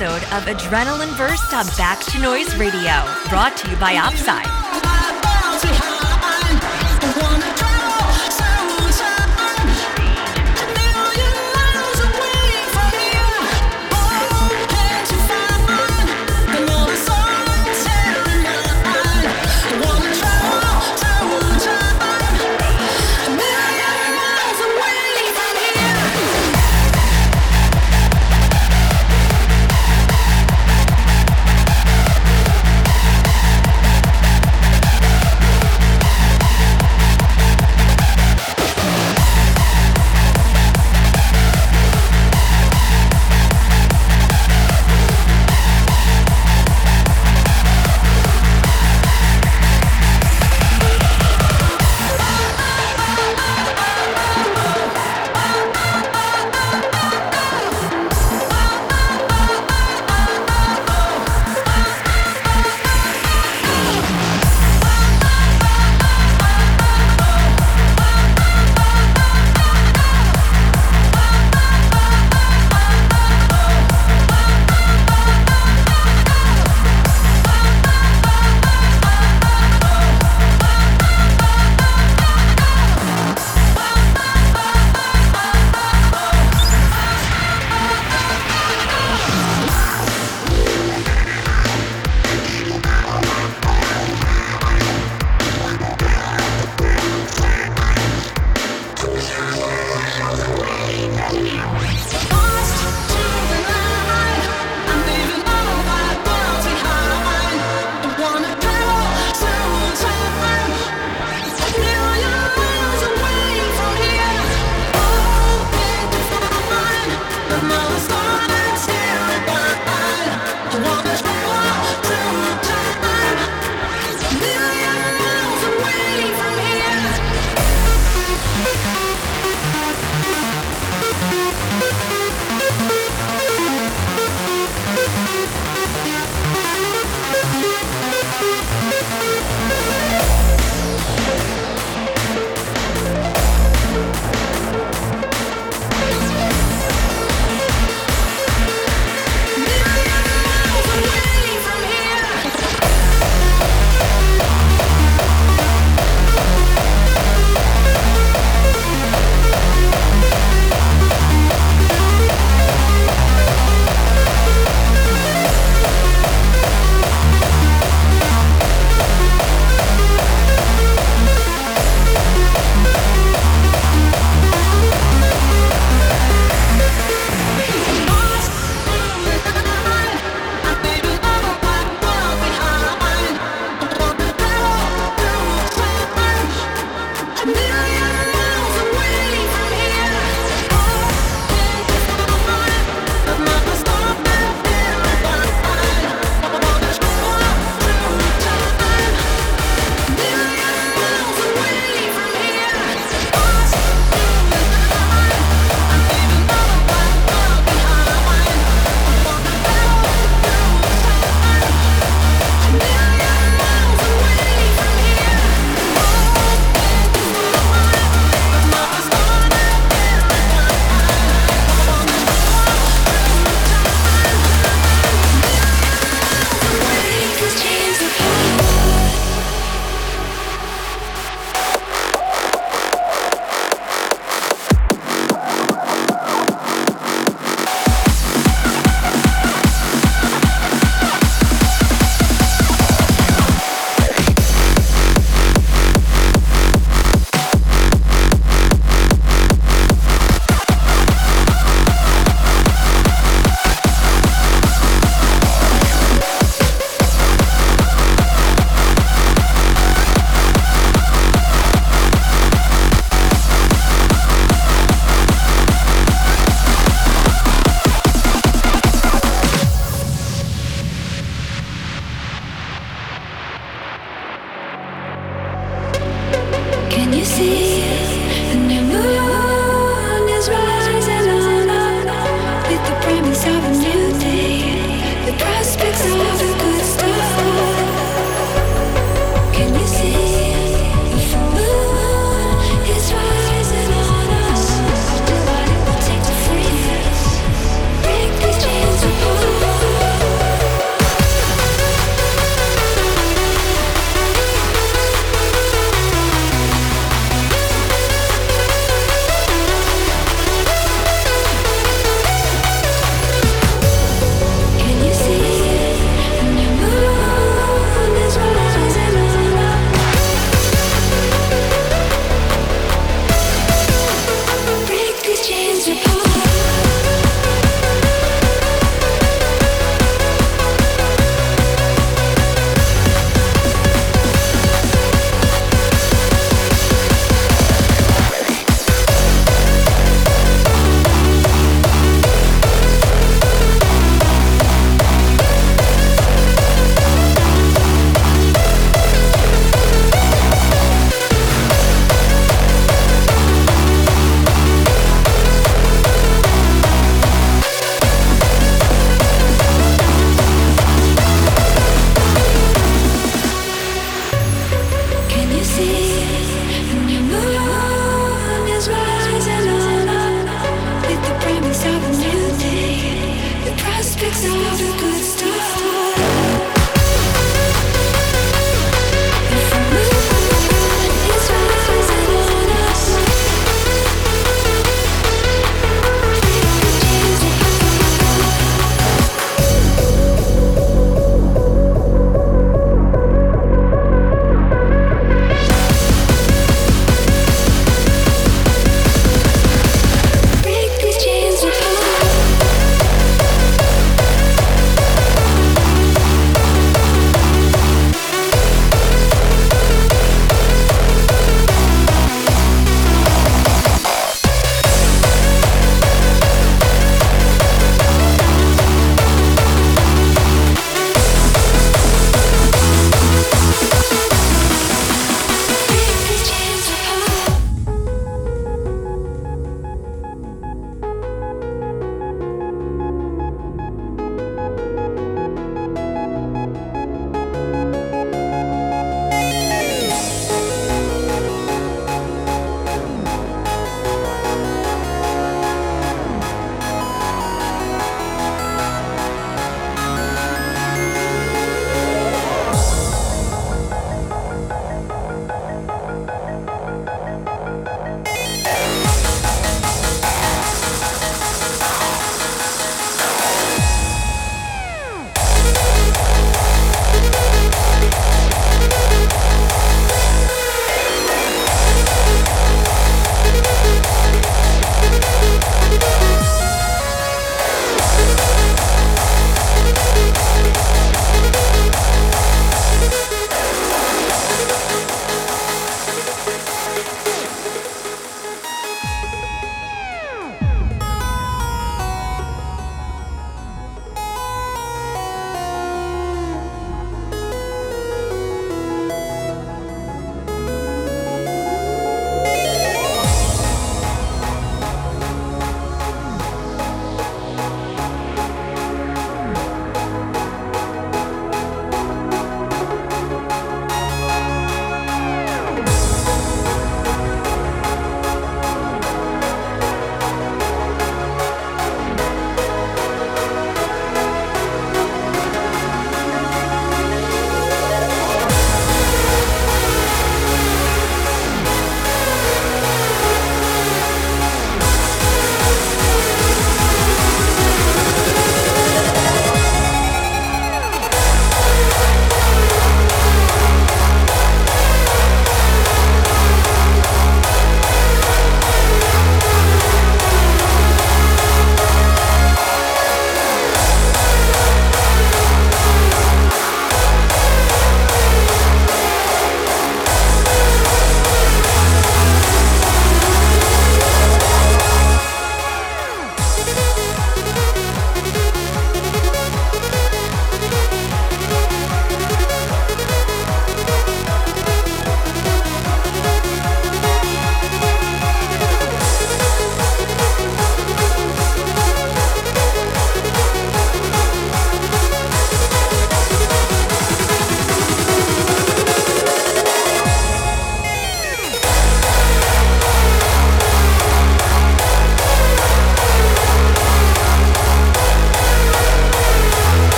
episode of Adrenaline Burst on Back to Noise Radio, brought to you by Opsyde.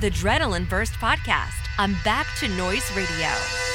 With Adrenaline Burst Podcast on Back to Noise Radio.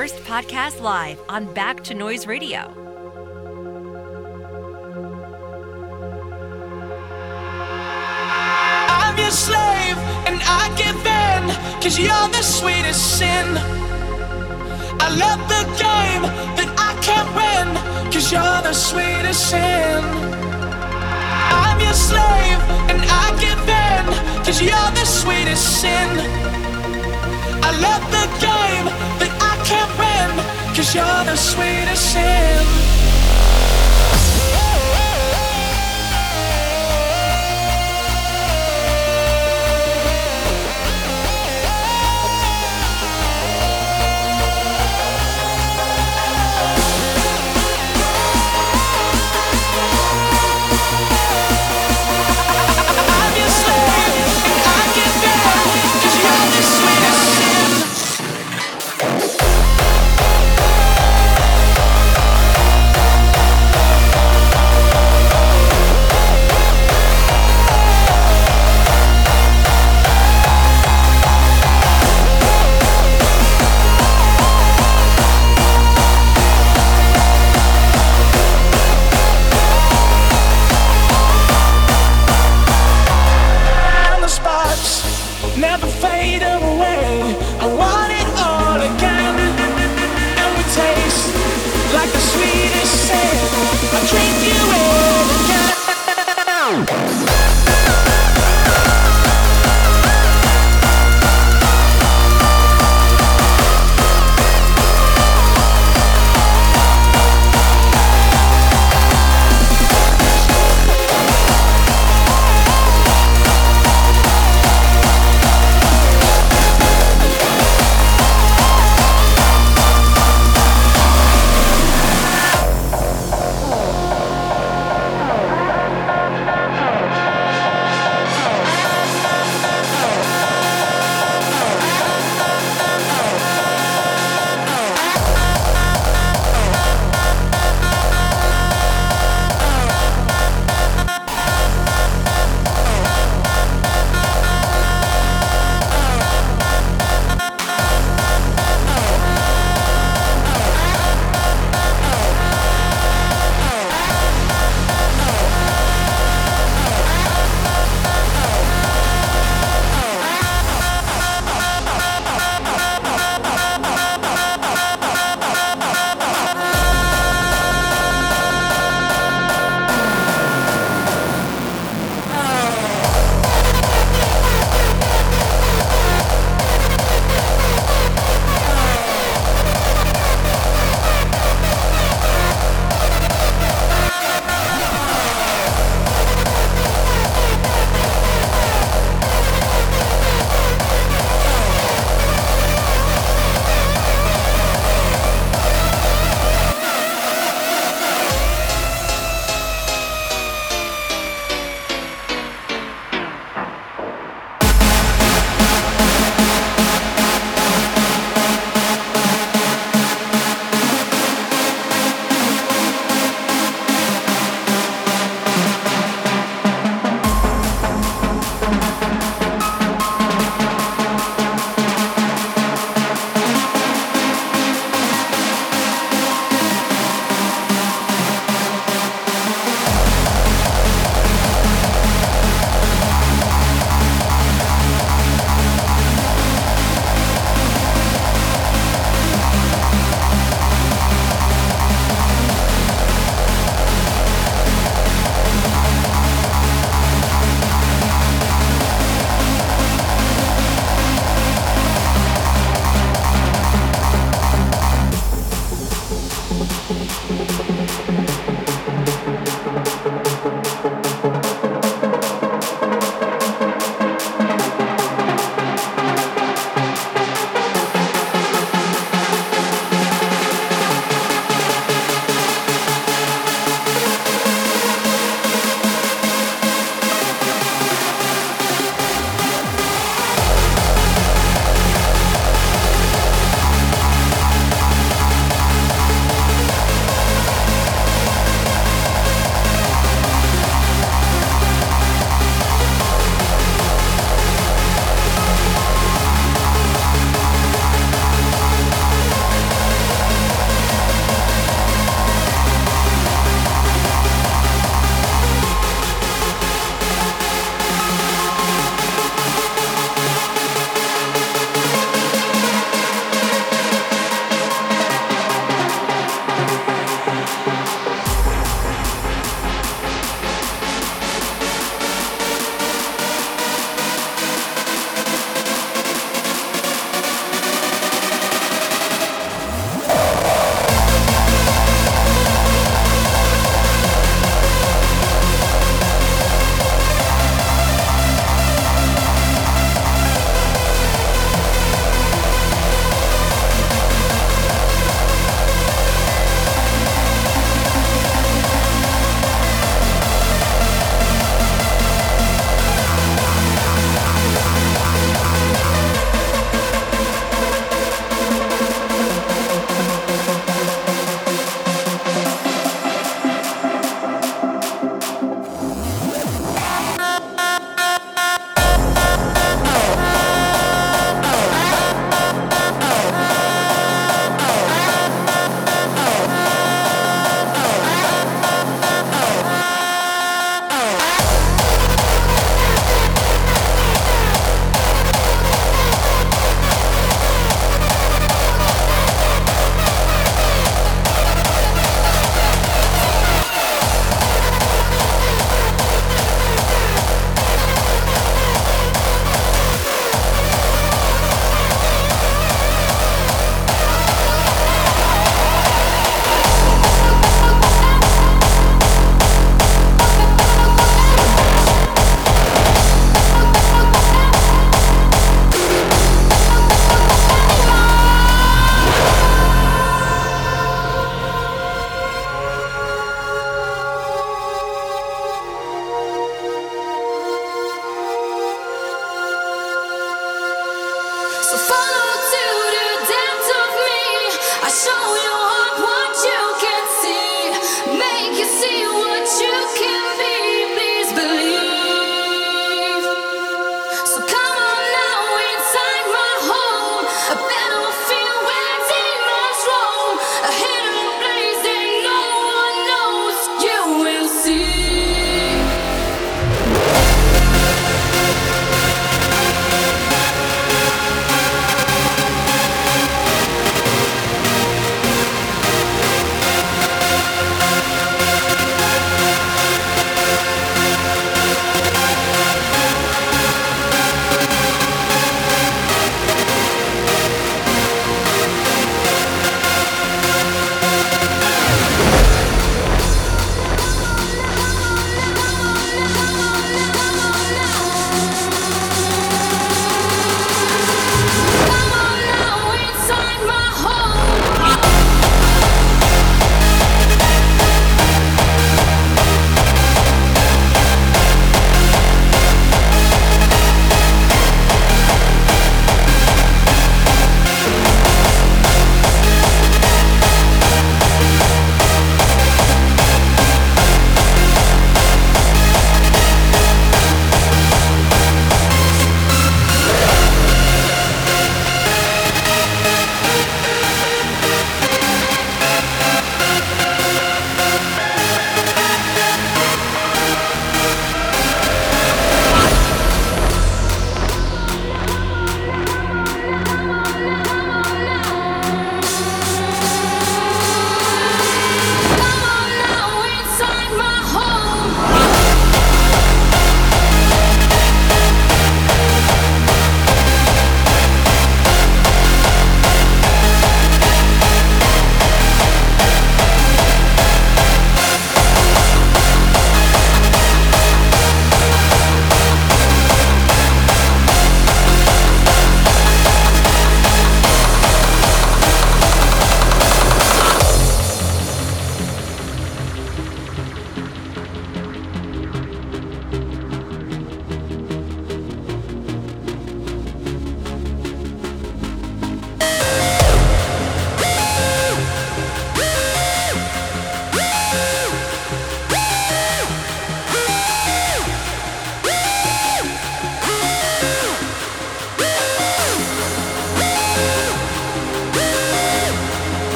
Burst Podcast Live on Back to Noise Radio. I'm your slave and I give in, cause you're the sweetest sin. I love the game that I can't win, cause you're the sweetest sin. I'm your slave and I give in, cause you're the sweetest sin. I love the game can't win, cause you're the sweetest sin.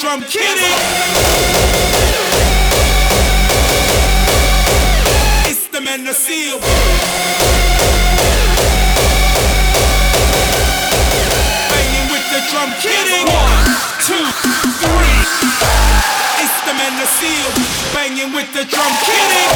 drum kitty. It's the men of seal. Banging with the drum kitty. One, two, three. It's the men of seal. Banging with the drum kitty.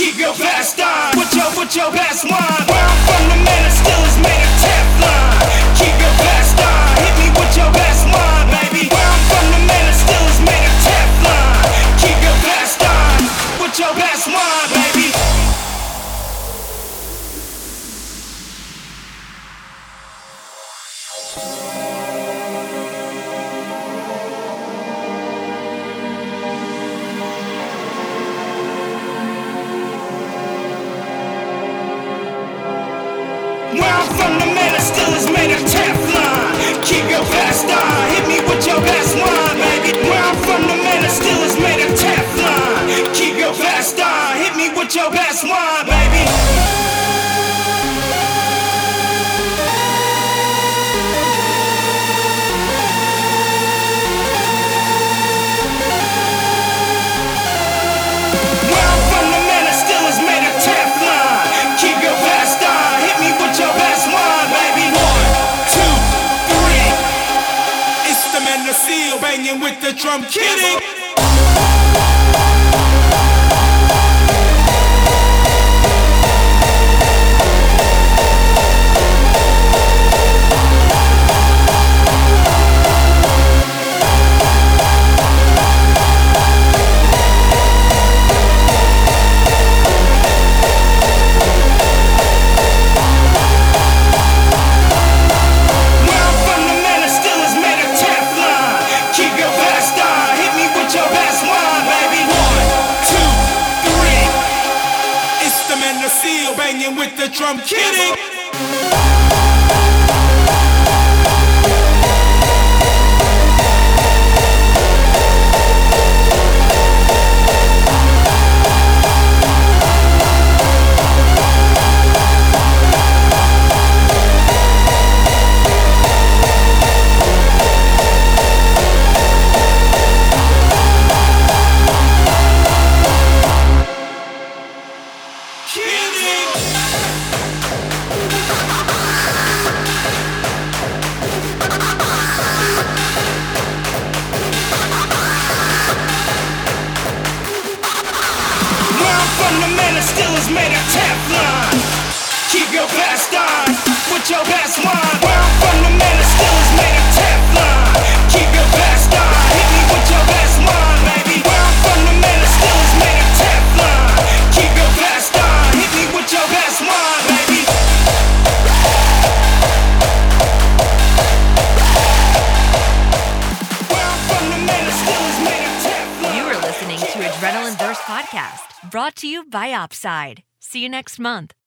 Keep your past on. Put your, put your past on. Where I'm from, the man is still. One. the drum. Kidding. the drum, kidding. See you next month.